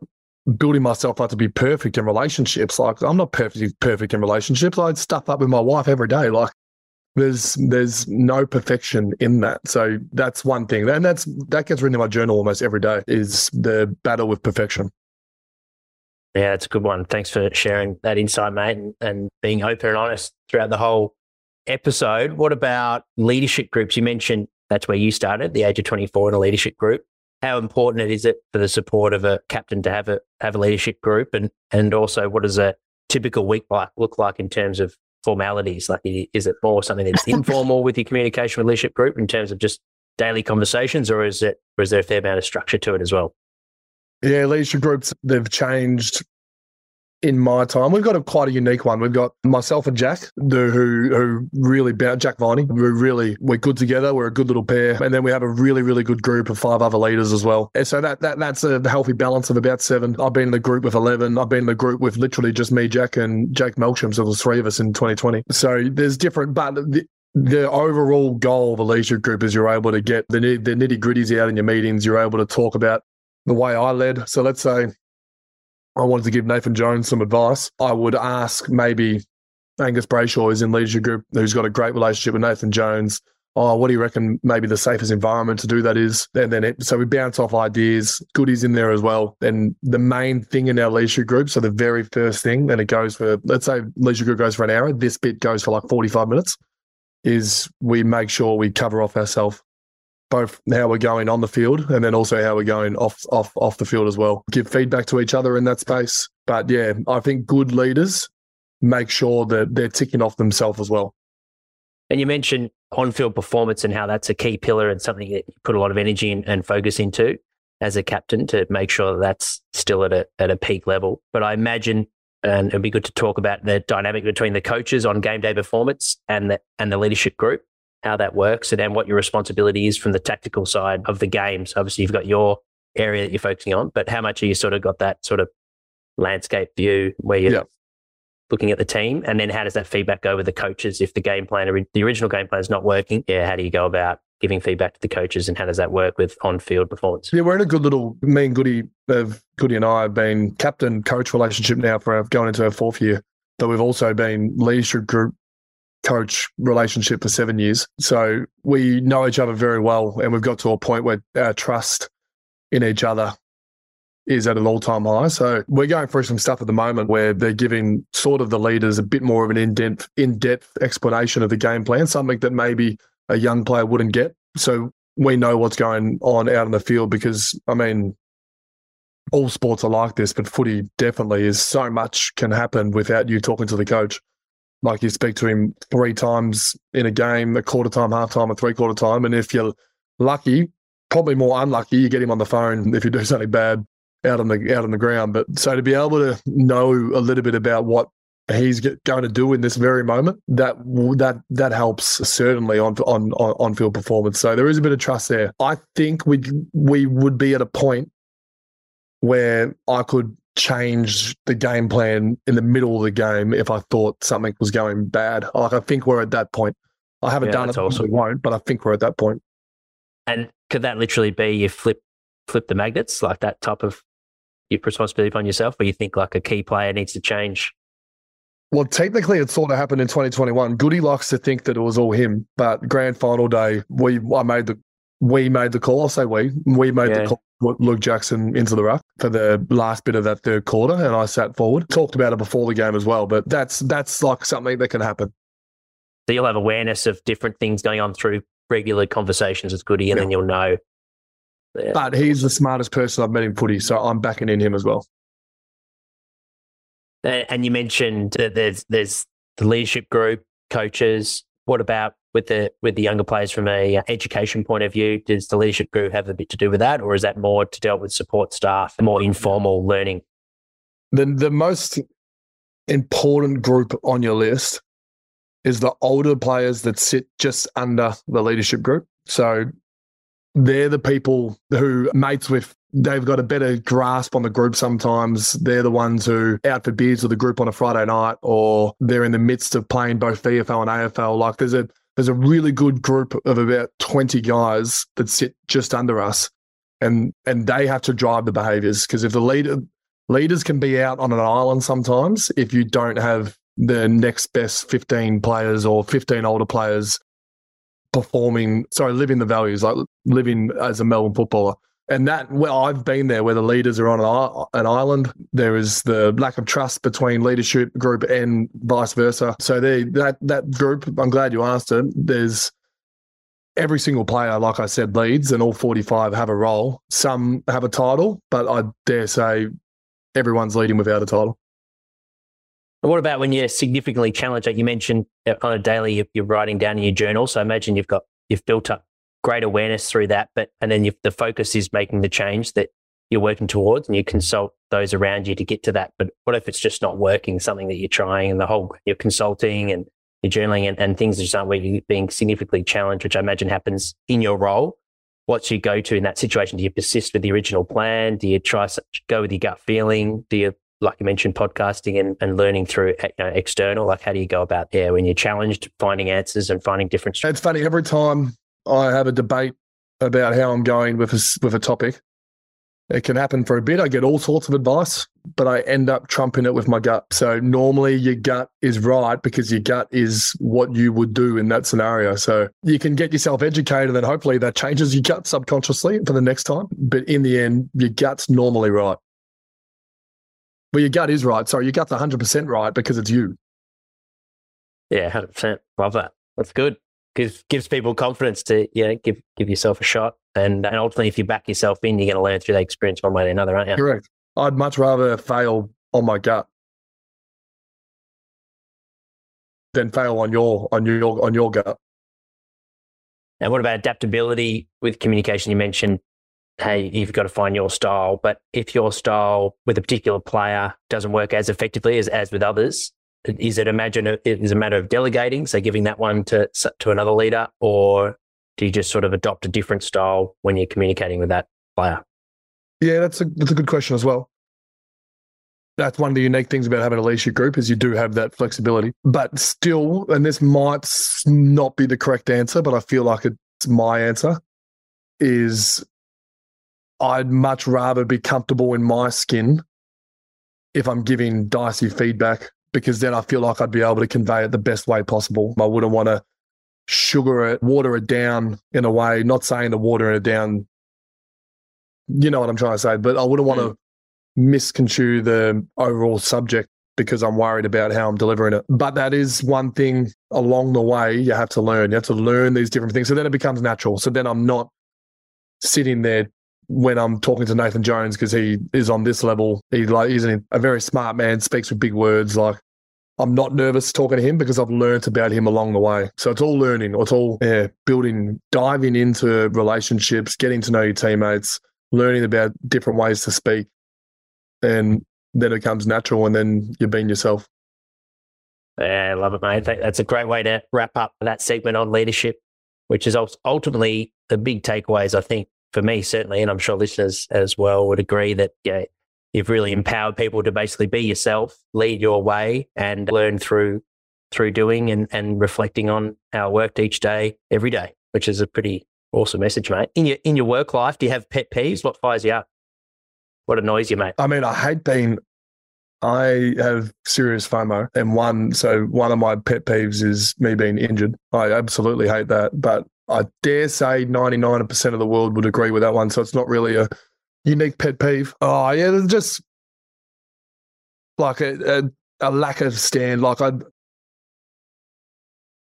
building myself up to be perfect in relationships. Like I'm not perfect perfect in relationships. I'd stuff up with my wife every day. Like there's there's no perfection in that. So that's one thing. And that's that gets written in my journal almost every day is the battle with perfection. Yeah, it's a good one. Thanks for sharing that insight, mate, and, and being open and honest throughout the whole episode. What about leadership groups? You mentioned that's where you started, the age of 24 in a leadership group how important is it for the support of a captain to have a have a leadership group, and and also what does a typical week like look like in terms of formalities? Like, is it more something that's informal with your communication with leadership group in terms of just daily conversations, or is it or is there a fair amount of structure to it as well? Yeah, leadership groups they've changed in my time. We've got a quite a unique one. We've got myself and Jack, the, who who really Jack Viney. We're really we're good together. We're a good little pair, and then we have a really really good group of five other leaders as well. And so that that that's a healthy balance of about seven. I've been in the group with eleven. I've been in the group with literally just me, Jack, and Jake Melksham. So there's three of us in 2020. So there's different, but. The, the overall goal of the leadership group is you're able to get the, the nitty gritties out in your meetings. You're able to talk about the way I led. So let's say I wanted to give Nathan Jones some advice, I would ask maybe Angus Brayshaw is in leadership group, who's got a great relationship with Nathan Jones. Oh, what do you reckon maybe the safest environment to do that is? And then it, so we bounce off ideas. Goodies in there as well. And the main thing in our leadership group, so the very first thing, and it goes for, let's say leadership group goes for an hour, this bit goes for like 45 minutes, is we make sure we cover off ourselves both how we're going on the field and then also how we're going off off off the field as well. Give feedback to each other in that space. But yeah, I think good leaders make sure that they're ticking off themselves as well. And you mentioned on-field performance and how that's a key pillar and something that you put a lot of energy in, and focus into as a captain to make sure that that's still at a at a peak level. But I imagine and it'd be good to talk about the dynamic between the coaches on game day performance and the and the leadership group how that works and then what your responsibility is from the tactical side of the games. Obviously, you've got your area that you're focusing on, but how much are you sort of got that sort of landscape view where you're looking at the team? And then how does that feedback go with the coaches if the game plan, or the original game plan is not working? Yeah, how do you go about giving feedback to the coaches and how does that work with on-field performance? Yeah, we're in a good little, me and Goody, have, Goody and I have been captain coach relationship now for going into our fourth year. But we've also been leadership group coach relationship for seven years. So we know each other very well. And we've got to a point where our trust in each other is at an all time high. So we're going through some stuff at the moment where they're giving sort of the leaders a bit more of an in depth, in depth explanation of the game plan, something that maybe a young player wouldn't get. So we know what's going on out in the field because, I mean, all sports are like this, but footy definitely is so much can happen without you talking to the coach. Like you speak to him three times in a game, a quarter time, half time, a three quarter time. And if you're lucky, probably more unlucky, you get him on the phone if you do something bad out on the out on the ground. But so to be able to know a little bit about what he's going to do in this very moment, that that that helps certainly on on on field performance. So there is a bit of trust there. I think we we would be at a point where I could change the game plan in the middle of the game if I thought something was going bad. Like I think we're at that point. I haven't yeah, done it, awesome. we won't, but I think we're at that point. And could that literally be you flip flip the magnets, like that type of your responsibility upon yourself, where you think like a key player needs to change? Well, technically, it sort of happened in 2021. Goody likes to think that it was all him, but grand final day, we I made the we made the call. I'll say we we made yeah. the call Luke Jackson into the ruck for the last bit of that third quarter, and I sat forward. Talked about it before the game as well, but that's that's like something that can happen. So you'll have awareness of different things going on through regular conversations with Goody, and yeah. then you'll know. Yeah. But he's the smartest person I've met in footy, so I'm backing in him as well. And you mentioned that there's there's the leadership group, coaches. What about with the with the younger players from a uh, education point of view? Does the leadership group have a bit to do with that, or is that more to deal with support staff, more informal learning? The the most important group on your list is the older players that sit just under the leadership group. So they're the people who mates with they've got a better grasp on the group sometimes. They're the ones who out for beers with the group on a Friday night, or they're in the midst of playing both VFL and AFL. Like there's a there's a really good group of about 20 guys that sit just under us and and they have to drive the behaviors because if the leader leaders can be out on an island sometimes if you don't have the next best 15 players or 15 older players performing sorry living the values like living as a melbourne footballer and that well i've been there where the leaders are on an, an island there is the lack of trust between leadership group and vice versa so they that that group i'm glad you asked it there's every single player, like I said, leads, and all 45 have a role. Some have a title, but I dare say everyone's leading without a title. What about when you're significantly challenged? Like you mentioned uh, on a daily, you're writing down in your journal. So imagine you've got you've built up great awareness through that, but and then the focus is making the change that you're working towards, and you consult those around you to get to that. But what if it's just not working? Something that you're trying, and the whole you're consulting and you're journaling, and, and things just aren't really being significantly challenged, which I imagine happens in your role. What's your go to in that situation? Do you persist with the original plan? Do you try go with your gut feeling? Do you like you mentioned, podcasting and, and learning through eh, you know, external? Like, how do you go about there when you're challenged, finding answers and finding different? It's funny every time I have a debate about how I'm going with a, with a topic. It can happen for a bit. I get all sorts of advice, but I end up trumping it with my gut. So normally your gut is right because your gut is what you would do in that scenario. So you can get yourself educated and hopefully that changes your gut subconsciously for the next time. But in the end, your gut's normally right. Well, your gut is right. Sorry, your gut's 100% right because it's you. Yeah, 100%. Love that. That's good. Gives, gives people confidence to yeah give give yourself a shot. And, and ultimately, if you back yourself in, you're going to learn through that experience one way or another, aren't you? Correct. I'd much rather fail on my gut than fail on your on your on your gut. And what about adaptability with communication? You mentioned hey, you've got to find your style. But if your style with a particular player doesn't work as effectively as, as with others, is it imagine it is a matter of delegating, so giving that one to to another leader, or do you just sort of adopt a different style when you're communicating with that player? Yeah, that's a that's a good question as well. That's one of the unique things about having a leadership group is you do have that flexibility. But still, and this might not be the correct answer, but I feel like it's my answer, is I'd much rather be comfortable in my skin if I'm giving Dicey feedback because then I feel like I'd be able to convey it the best way possible. I wouldn't want to sugar it, water it down in a way, not saying to water it down, you know what I'm trying to say, but I wouldn't want to mm. misconstrue the overall subject because I'm worried about how I'm delivering it. But that is one thing along the way you have to learn. You have to learn these different things. So then it becomes natural. So then I'm not sitting there when I'm talking to Nathan Jones because he is on this level. He like he's a very smart man, speaks with big words. Like I'm not nervous talking to him because I've learned about him along the way. So it's all learning. It's all yeah, building, diving into relationships, getting to know your teammates, learning about different ways to speak, and then it comes natural, and then you're being yourself. Yeah, I love it, mate. That's a great way to wrap up that segment on leadership, which is ultimately the big takeaways I think for me, certainly, and I'm sure listeners as well would agree that yeah, you've really empowered people to basically be yourself, lead your way, and learn through through doing and, and reflecting on how it worked each day, every day, which is a pretty awesome message, mate. In your in your work life, do you have pet peeves? What fires you up? What annoys you, mate? I mean, I hate being I have serious FOMO, and one so one of my pet peeves is me being injured. I absolutely hate that, but I dare say 99% of the world would agree with that one. So it's not really a unique pet peeve. Oh, yeah, just like a, a, a lack of stand. Like I,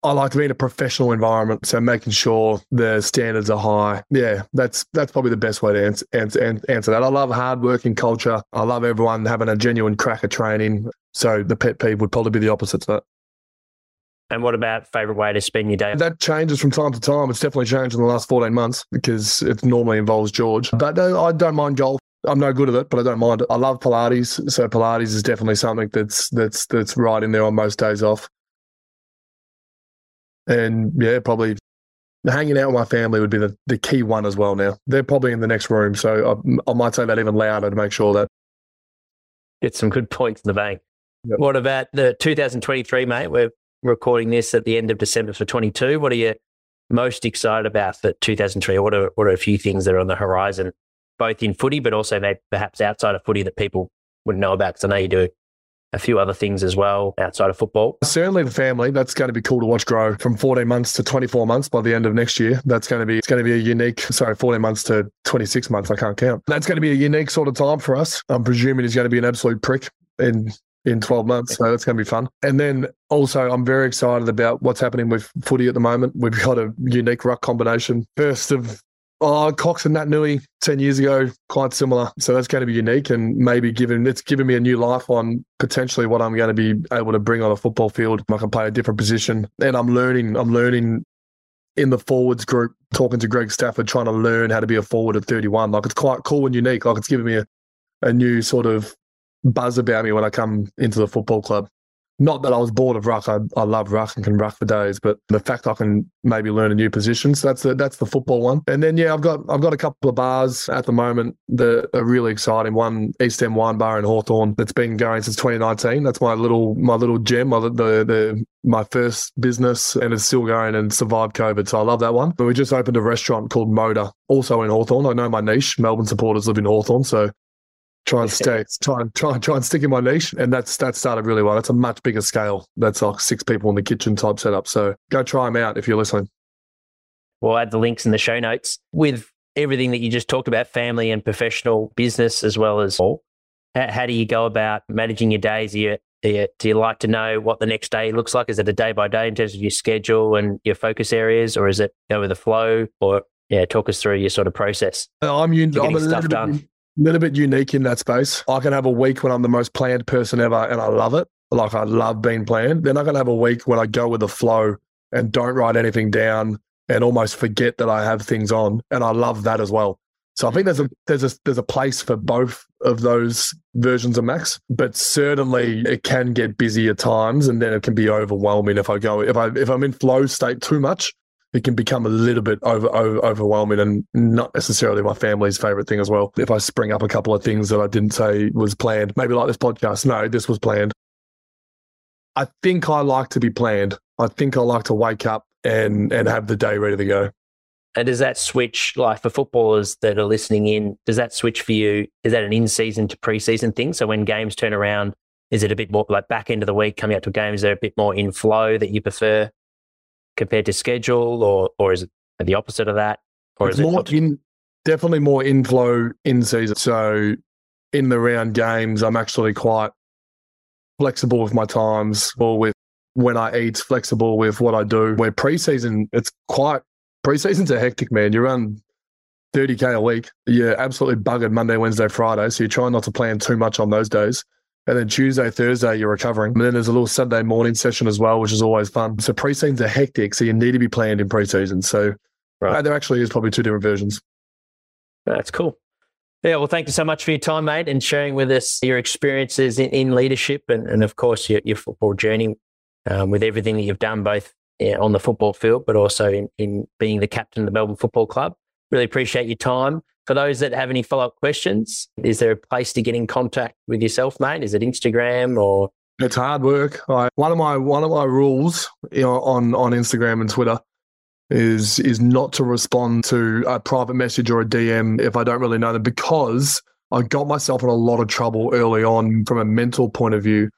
I like to be in a professional environment, so making sure the standards are high. Yeah, that's that's probably the best way to answer answer, answer that. I love hardworking culture. I love everyone having a genuine crack at training. So the pet peeve would probably be the opposite to that. And what about favorite way to spend your day? That changes from time to time. It's definitely changed in the last 14 months because it normally involves George. But uh, I don't mind golf. I'm no good at it, but I don't mind it. I love Pilates, so Pilates is definitely something that's that's that's right in there on most days off. And yeah, probably hanging out with my family would be the, the key one as well. Now they're probably in the next room, so I, I might say that even louder to make sure that get some good points in the bank. Yep. What about the 2023, mate? We're recording this at the end of December for 22. What are you most excited about for 2003? What are, what are a few things that are on the horizon, both in footy, but also maybe perhaps outside of footy that people wouldn't know about? Because I know you do a few other things as well outside of football. Certainly the family. That's going to be cool to watch grow from 14 months to 24 months by the end of next year. That's going to be it's going to be a unique sorry, 14 months to 26 months. I can't count. That's going to be a unique sort of time for us. I'm presuming he's going to be an absolute prick and in 12 months. So that's going to be fun. And then also, I'm very excited about what's happening with footy at the moment. We've got a unique ruck combination. First of Oh, Cox and Naitanui 10 years ago, quite similar. So that's going to be unique and maybe given it's given me a new life on potentially what I'm going to be able to bring on a football field. I can play a different position. And I'm learning, I'm learning in the forwards group, talking to Greg Stafford, trying to learn how to be a forward at 31. Like it's quite cool and unique. Like it's giving me a, a new sort of buzz about me when I come into the football club. Not that I was bored of ruck. I, I love ruck and can ruck for days, but the fact I can maybe learn a new position. So that's the that's the football one. And then yeah, I've got I've got a couple of bars at the moment that are really exciting. One East End Wine Bar in Hawthorn that's been going since 2019. That's my little my little gem, my, the the my first business, and it's still going and survived COVID. So I love that one. But we just opened a restaurant called Moda, also in Hawthorn. I know my niche. Melbourne supporters live in Hawthorn, so try and stay, try and try, try and stick in my niche. And that's that started really well. That's a much bigger scale. That's like six people in the kitchen type setup. So go try them out if you're listening. We'll add the links in the show notes with everything that you just talked about, family and professional business as well as all. How, do you go about managing your days? Do you, do you, do you like to know what the next day looks like? Is it a day by day in terms of your schedule and your focus areas, or is it go with the flow? Or yeah, talk us through your sort of process. Uh, I'm, un- I'm a little bit, done little bit unique in that space. I can have a week when I'm the most planned person ever and I love it. Like I love being planned. Then I can have a week when I go with the flow and don't write anything down and almost forget that I have things on. And I love that as well. So I think there's a there's a there's a place for both of those versions of Max, but certainly it can get busy at times, and then it can be overwhelming if I go if I if I'm in flow state too much it can become a little bit over, over, overwhelming and not necessarily my family's favorite thing as well. If I spring up a couple of things that I didn't say was planned, maybe like this podcast, no, this was planned. I think I like to be planned. I think I like to wake up and and have the day ready to go. And does that switch, like for footballers that are listening in, does that switch for you? Is that an in season to pre season thing? So when games turn around, is it a bit more like back end of the week coming out to a game? Is there a bit more in flow that you prefer? Compared to schedule, or or is it the opposite of that? Or it's is more it in definitely more inflow in season. So in the round games, I'm actually quite flexible with my times or with when I eat, flexible with what I do. Where preseason, it's quite preseason's a hectic man. You run 30k a week. You're absolutely buggered Monday, Wednesday, Friday. So you try not to plan too much on those days. And then Tuesday, Thursday, you're recovering. And then there's a little Sunday morning session as well, which is always fun. So pre-seasons are hectic. So you need to be planned in pre-season. So right. uh, there actually is probably two different versions. That's cool. Yeah, well, thank you so much for your time, mate, and sharing with us your experiences in, in leadership and, and, of course, your, your football journey um, with everything that you've done, both yeah, on the football field, but also in, in being the captain of the Melbourne Football Club. Really appreciate your time. For those that have any follow up questions, is there a place to get in contact with yourself, mate? Is it Instagram or? It's hard work. I, one of my one of my rules you know, on on Instagram and Twitter is is not to respond to a private message or a DM if I don't really know them because I got myself in a lot of trouble early on from a mental point of view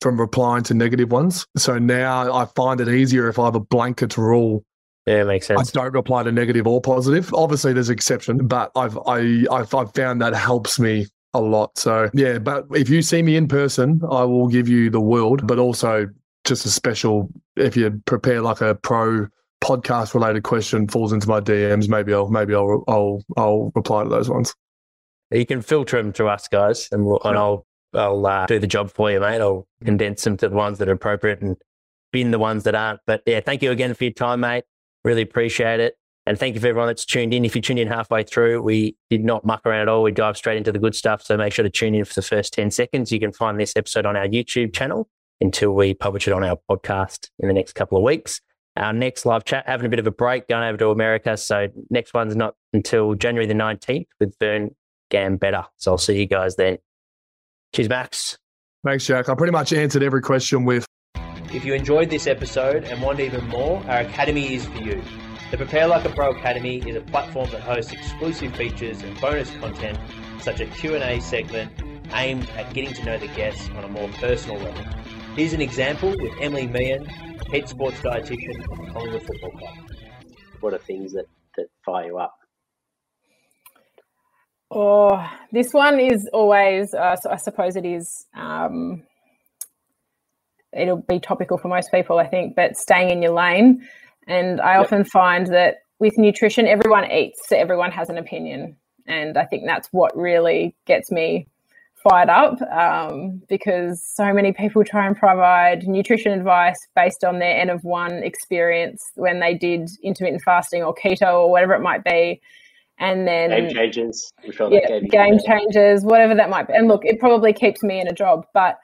from replying to negative ones. So now I find it easier if I have a blanket rule yeah, it makes sense. I don't reply to negative or positive. Obviously, there's exception, but I've I I've, I've found that helps me a lot. So yeah, but if you see me in person, I will give you the world, but also just a special. If you prepare like a pro podcast related question falls into my DMs, maybe I'll maybe I'll I'll I'll reply to those ones. You can filter them to us guys, and we'll, and I'll I'll uh, do the job for you, mate. I'll condense them to the ones that are appropriate and bin the ones that aren't. But yeah, thank you again for your time, mate. Really appreciate it. And thank you for everyone that's tuned in. If you tuned in halfway through, we did not muck around at all. We dive straight into the good stuff. So make sure to tune in for the first 10 seconds. You can find this episode on our YouTube channel until we publish it on our podcast in the next couple of weeks. Our next live chat, having a bit of a break, going over to America. So next one's not until January the 19th with Vern Gambetta. So I'll see you guys then. Cheers, Max. Thanks, Jack. I pretty much answered every question with if you enjoyed this episode and want even more, our Academy is for you. The Prepare Like a Pro Academy is a platform that hosts exclusive features and bonus content, such as a Q&A segment aimed at getting to know the guests on a more personal level. Here's an example with Emily Meehan, head sports dietitian at Collingwood Football Club. What are things that, that fire you up? Oh, this one is always, uh, so I suppose it is um, it'll be topical for most people, I think, but staying in your lane. And I yep. often find that with nutrition, everyone eats, so everyone has an opinion. And I think that's what really gets me fired up um, because so many people try and provide nutrition advice based on their N of one experience when they did intermittent fasting or keto or whatever it might be. And then game changes, sure yeah, game changes, whatever that might be. And look, it probably keeps me in a job, but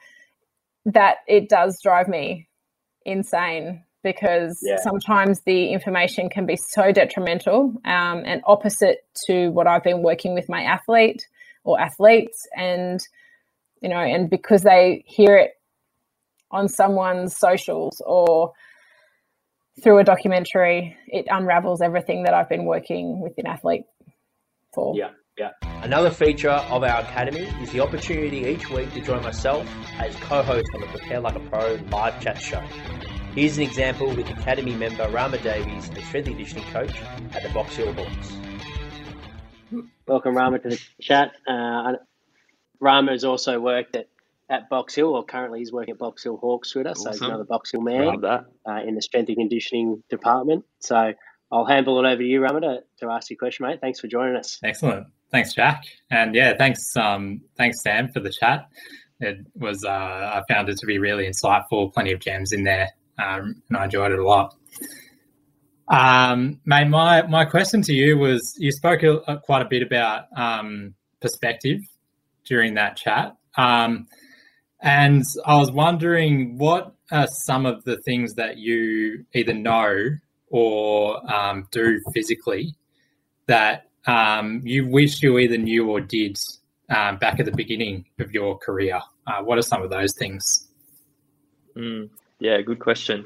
that it does drive me insane because yeah. sometimes the information can be so detrimental um, and opposite to what I've been working with my athlete or athletes and you know and because they hear it on someone's socials or through a documentary it unravels everything that I've been working with an athlete for. Yeah. Yeah. Another feature of our academy is the opportunity each week to join myself as co-host on the Prepare Like a Pro live chat show. Here's an example with Academy member Rama Davies, a strength and conditioning coach at the Box Hill Hawks. Welcome, Rama, to the chat. Uh, Rama has also worked at, at Box Hill, or currently he's working at Box Hill Hawks with us, awesome. so he's another Box Hill man uh, in the strength and conditioning department. So I'll handle it over to you, Rama, to, to ask your question, mate. Thanks for joining us. Excellent. Thanks, Jack. And yeah, thanks, um, thanks, Sam, for the chat. It was, uh, I found it to be really insightful, plenty of gems in there, um, and I enjoyed it a lot. Um, mate, my my question to you was: you spoke a, quite a bit about um, perspective during that chat, um, and I was wondering what are some of the things that you either know or um, do physically that um, you wish you either knew or did um, back at the beginning of your career. Uh, what are some of those things? Mm, yeah, good question.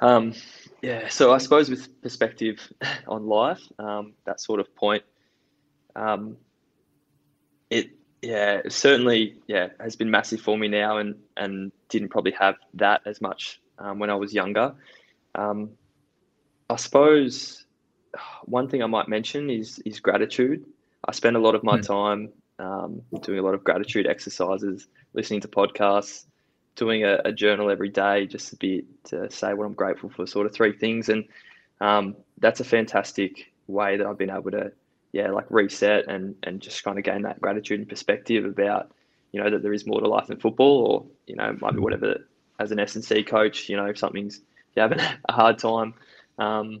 Um, yeah, so I suppose with perspective on life, um, that sort of point, um, it yeah certainly yeah has been massive for me now, and and didn't probably have that as much um, when I was younger. Um, I suppose one thing I might mention is is gratitude. I spend a lot of my mm. time um, doing a lot of gratitude exercises, listening to podcasts, doing a, a, journal every day just a bit to say what I'm grateful for, sort of three things. And um, that's a fantastic way that I've been able to, yeah, like reset and, and just kind of gain that gratitude and perspective about, you know, that there is more to life than football or, you know, might be whatever, as an S&C coach, you know, if something's, if you're having a hard time, um,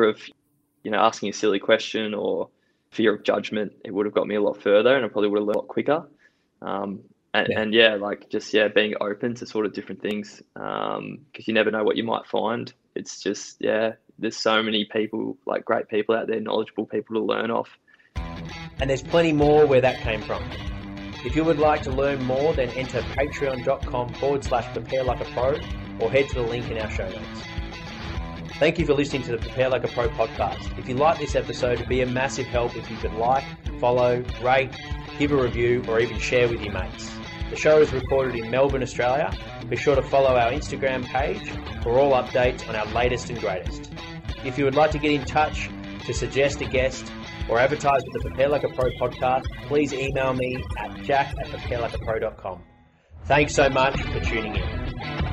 of, you know, asking a silly question or fear of judgment, it would have got me a lot further, and I probably would have a lot quicker. Um, and yeah. and yeah, like just yeah, being open to sort of different things because um, you never know what you might find. It's just yeah, there's so many people like great people out there, knowledgeable people to learn off. And there's plenty more where that came from. If you would like to learn more, then enter patreon.com forward slash prepare like a pro or head to the link in our show notes. Thank you for listening to the Prepare Like a Pro podcast. If you like this episode, it'd be a massive help if you could like, follow, rate, give a review, or even share with your mates. The show is recorded in Melbourne, Australia. Be sure to follow our Instagram page for all updates on our latest and greatest. If you would like to get in touch to suggest a guest or advertise with the Prepare Like a Pro podcast, please email me at jack at preparelikeapro.com. Thanks so much for tuning in.